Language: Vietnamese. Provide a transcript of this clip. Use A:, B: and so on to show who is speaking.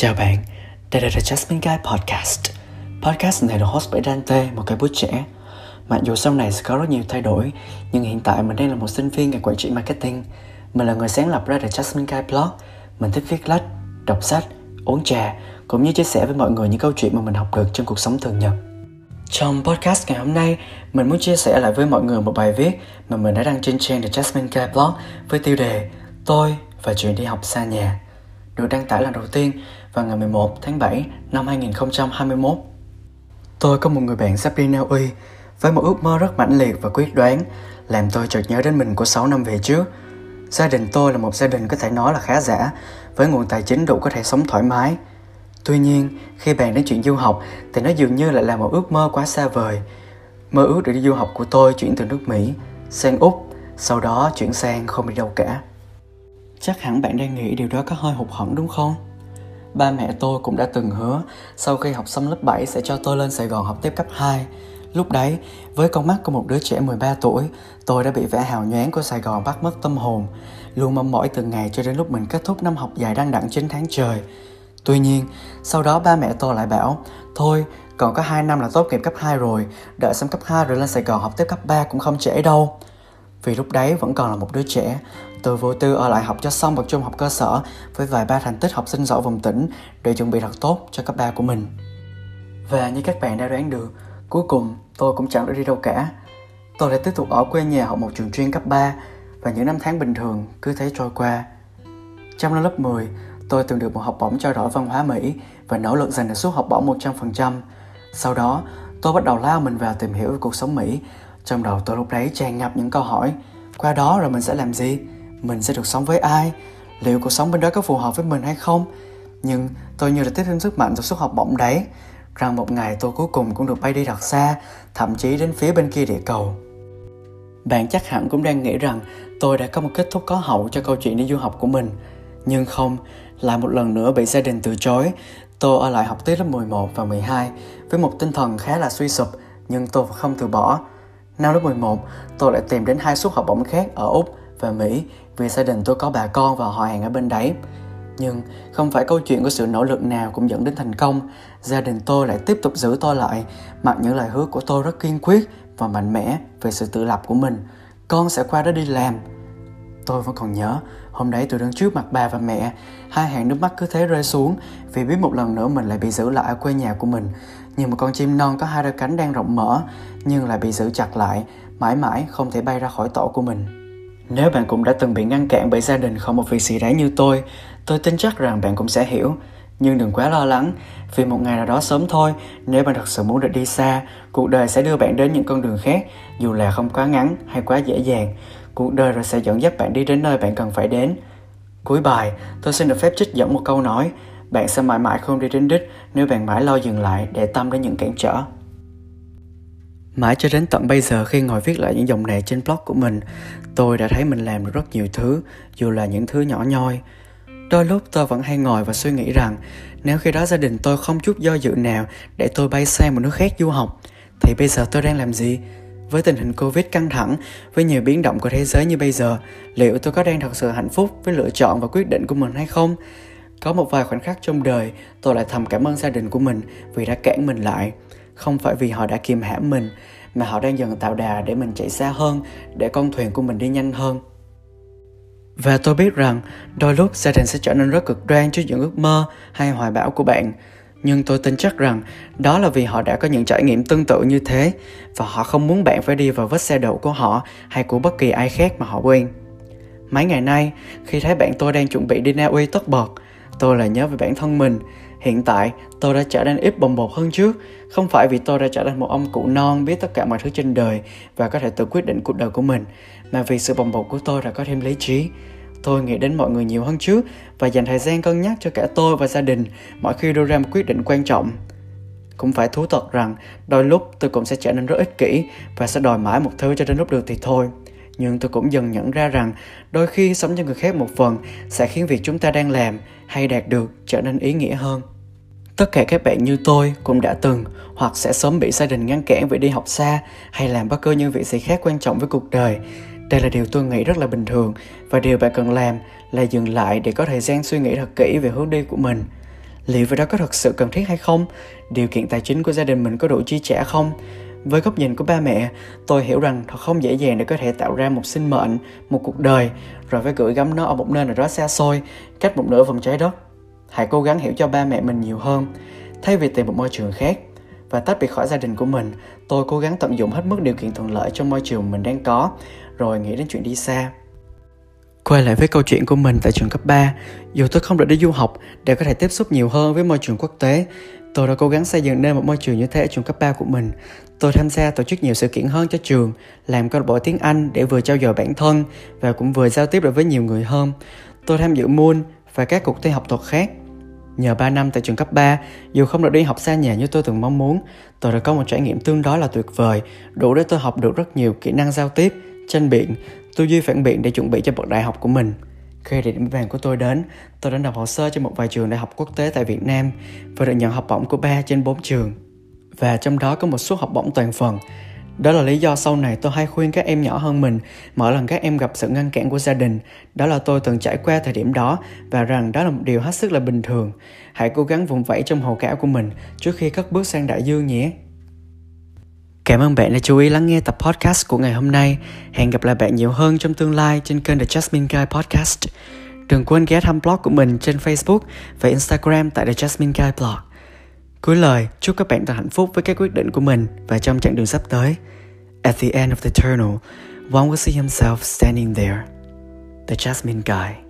A: Chào bạn, đây là The Jasmine Guy Podcast. Podcast này được host bởi Dante, một cây bút trẻ. Mặc dù sau này sẽ có rất nhiều thay đổi, nhưng hiện tại mình đang là một sinh viên ngành quản trị marketing. Mình là người sáng lập ra The Jasmine Guy Blog. Mình thích viết lách, đọc sách, uống trà, cũng như chia sẻ với mọi người những câu chuyện mà mình học được trong cuộc sống thường nhật. Trong podcast ngày hôm nay, mình muốn chia sẻ lại với mọi người một bài viết mà mình đã đăng trên trang The Jasmine Guy Blog với tiêu đề Tôi và chuyện đi học xa nhà được đăng tải lần đầu tiên vào ngày 11 tháng 7 năm 2021. Tôi có một người bạn sắp đi Na Uy với một ước mơ rất mãnh liệt và quyết đoán làm tôi chợt nhớ đến mình của 6 năm về trước. Gia đình tôi là một gia đình có thể nói là khá giả với nguồn tài chính đủ có thể sống thoải mái. Tuy nhiên, khi bàn đến chuyện du học thì nó dường như lại là một ước mơ quá xa vời. Mơ ước được đi du học của tôi chuyển từ nước Mỹ sang Úc, sau đó chuyển sang không đi đâu cả. Chắc hẳn bạn đang nghĩ điều đó có hơi hụt hẫng đúng không? Ba mẹ tôi cũng đã từng hứa sau khi học xong lớp 7 sẽ cho tôi lên Sài Gòn học tiếp cấp 2. Lúc đấy, với con mắt của một đứa trẻ 13 tuổi, tôi đã bị vẻ hào nhoáng của Sài Gòn bắt mất tâm hồn, luôn mong mỏi từng ngày cho đến lúc mình kết thúc năm học dài đăng đẳng 9 tháng trời. Tuy nhiên, sau đó ba mẹ tôi lại bảo, thôi, còn có 2 năm là tốt nghiệp cấp 2 rồi, đợi xong cấp 2 rồi lên Sài Gòn học tiếp cấp 3 cũng không trễ đâu. Vì lúc đấy vẫn còn là một đứa trẻ, tôi vô tư ở lại học cho xong bậc trung học cơ sở với vài ba thành tích học sinh giỏi vùng tỉnh để chuẩn bị thật tốt cho cấp 3 của mình. Và như các bạn đã đoán được, cuối cùng tôi cũng chẳng được đi đâu cả. Tôi lại tiếp tục ở quê nhà học một trường chuyên cấp 3 và những năm tháng bình thường cứ thế trôi qua. Trong năm lớp 10, tôi từng được một học bổng trao đổi văn hóa Mỹ và nỗ lực giành được suất học bổng 100%. Sau đó, tôi bắt đầu lao mình vào tìm hiểu về cuộc sống Mỹ. Trong đầu tôi lúc đấy tràn ngập những câu hỏi. Qua đó rồi mình sẽ làm gì? Mình sẽ được sống với ai, liệu cuộc sống bên đó có phù hợp với mình hay không. Nhưng tôi như là tiếp thêm sức mạnh từ suất học bổng đấy, rằng một ngày tôi cuối cùng cũng được bay đi thật xa, thậm chí đến phía bên kia địa cầu. Bạn chắc hẳn cũng đang nghĩ rằng tôi đã có một kết thúc có hậu cho câu chuyện đi du học của mình. Nhưng không, lại một lần nữa bị gia đình từ chối. Tôi ở lại học tiếp lớp 11 và 12 với một tinh thần khá là suy sụp, nhưng tôi không từ bỏ. Năm lớp 11 tôi lại tìm đến hai suất học bổng khác ở Úc và Mỹ vì gia đình tôi có bà con và họ hàng ở bên đấy. Nhưng không phải câu chuyện của sự nỗ lực nào cũng dẫn đến thành công. Gia đình tôi lại tiếp tục giữ tôi lại, mặc những lời hứa của tôi rất kiên quyết và mạnh mẽ về sự tự lập của mình. Con sẽ qua đó đi làm. Tôi vẫn còn nhớ, hôm đấy tôi đứng trước mặt bà và mẹ, hai hàng nước mắt cứ thế rơi xuống vì biết một lần nữa mình lại bị giữ lại ở quê nhà của mình. Như một con chim non có hai đôi cánh đang rộng mở, nhưng lại bị giữ chặt lại, mãi mãi không thể bay ra khỏi tổ của mình. Nếu bạn cũng đã từng bị ngăn cản bởi gia đình không một việc gì đấy như tôi, tôi tin chắc rằng bạn cũng sẽ hiểu. Nhưng đừng quá lo lắng, vì một ngày nào đó sớm thôi, nếu bạn thật sự muốn được đi xa, cuộc đời sẽ đưa bạn đến những con đường khác, dù là không quá ngắn hay quá dễ dàng. Cuộc đời rồi sẽ dẫn dắt bạn đi đến nơi bạn cần phải đến. Cuối bài, tôi xin được phép trích dẫn một câu nói, bạn sẽ mãi mãi không đi đến đích nếu bạn mãi lo dừng lại để tâm đến những cản trở. Mãi cho đến tận bây giờ khi ngồi viết lại những dòng này trên blog của mình, tôi đã thấy mình làm được rất nhiều thứ, dù là những thứ nhỏ nhoi. Đôi lúc tôi vẫn hay ngồi và suy nghĩ rằng nếu khi đó gia đình tôi không chút do dự nào để tôi bay sang một nước khác du học, thì bây giờ tôi đang làm gì? Với tình hình Covid căng thẳng, với nhiều biến động của thế giới như bây giờ, liệu tôi có đang thật sự hạnh phúc với lựa chọn và quyết định của mình hay không? Có một vài khoảnh khắc trong đời, tôi lại thầm cảm ơn gia đình của mình vì đã cản mình lại không phải vì họ đã kiềm hãm mình, mà họ đang dần tạo đà để mình chạy xa hơn, để con thuyền của mình đi nhanh hơn. Và tôi biết rằng, đôi lúc gia đình sẽ trở nên rất cực đoan trước những ước mơ hay hoài bão của bạn. Nhưng tôi tin chắc rằng, đó là vì họ đã có những trải nghiệm tương tự như thế, và họ không muốn bạn phải đi vào vết xe đổ của họ hay của bất kỳ ai khác mà họ quen. Mấy ngày nay, khi thấy bạn tôi đang chuẩn bị đi Na Uy tất bật tôi lại nhớ về bản thân mình. Hiện tại, tôi đã trở nên ít bồng bột hơn trước, không phải vì tôi đã trở thành một ông cụ non biết tất cả mọi thứ trên đời và có thể tự quyết định cuộc đời của mình, mà vì sự bồng bột của tôi đã có thêm lý trí. Tôi nghĩ đến mọi người nhiều hơn trước và dành thời gian cân nhắc cho cả tôi và gia đình mỗi khi đưa ra một quyết định quan trọng. Cũng phải thú thật rằng đôi lúc tôi cũng sẽ trở nên rất ích kỷ và sẽ đòi mãi một thứ cho đến lúc được thì thôi nhưng tôi cũng dần nhận ra rằng đôi khi sống cho người khác một phần sẽ khiến việc chúng ta đang làm hay đạt được trở nên ý nghĩa hơn tất cả các bạn như tôi cũng đã từng hoặc sẽ sớm bị gia đình ngăn cản vì đi học xa hay làm bất cứ những việc gì khác quan trọng với cuộc đời đây là điều tôi nghĩ rất là bình thường và điều bạn cần làm là dừng lại để có thời gian suy nghĩ thật kỹ về hướng đi của mình Liệu việc đó có thật sự cần thiết hay không? Điều kiện tài chính của gia đình mình có đủ chi trả không? Với góc nhìn của ba mẹ, tôi hiểu rằng thật không dễ dàng để có thể tạo ra một sinh mệnh, một cuộc đời, rồi phải gửi gắm nó ở một nơi nào đó xa xôi, cách một nửa vòng trái đất. Hãy cố gắng hiểu cho ba mẹ mình nhiều hơn, thay vì tìm một môi trường khác. Và tách biệt khỏi gia đình của mình, tôi cố gắng tận dụng hết mức điều kiện thuận lợi trong môi trường mình đang có, rồi nghĩ đến chuyện đi xa. Quay lại với câu chuyện của mình tại trường cấp 3, dù tôi không được đi du học để có thể tiếp xúc nhiều hơn với môi trường quốc tế, tôi đã cố gắng xây dựng nên một môi trường như thế ở trường cấp 3 của mình. Tôi tham gia tổ chức nhiều sự kiện hơn cho trường, làm câu lạc bộ tiếng Anh để vừa trau dồi bản thân và cũng vừa giao tiếp được với nhiều người hơn. Tôi tham dự môn và các cuộc thi học thuật khác. Nhờ 3 năm tại trường cấp 3, dù không được đi học xa nhà như tôi từng mong muốn, tôi đã có một trải nghiệm tương đối là tuyệt vời, đủ để tôi học được rất nhiều kỹ năng giao tiếp, tranh biện, tư duy phản biện để chuẩn bị cho bậc đại học của mình. Khi địa điểm vàng của tôi đến, tôi đã nộp hồ sơ cho một vài trường đại học quốc tế tại Việt Nam và được nhận học bổng của 3 trên 4 trường. Và trong đó có một số học bổng toàn phần. Đó là lý do sau này tôi hay khuyên các em nhỏ hơn mình mỗi lần các em gặp sự ngăn cản của gia đình. Đó là tôi từng trải qua thời điểm đó và rằng đó là một điều hết sức là bình thường. Hãy cố gắng vùng vẫy trong hồ cảo của mình trước khi cất bước sang đại dương nhé. Cảm ơn bạn đã chú ý lắng nghe tập podcast của ngày hôm nay. Hẹn gặp lại bạn nhiều hơn trong tương lai trên kênh The Jasmine Guy Podcast. Đừng quên ghé thăm blog của mình trên Facebook và Instagram tại The Jasmine Guy Blog. Cuối lời, chúc các bạn thật hạnh phúc với các quyết định của mình và trong chặng đường sắp tới. At the end of the tunnel, one will see himself standing there. The Jasmine Guy.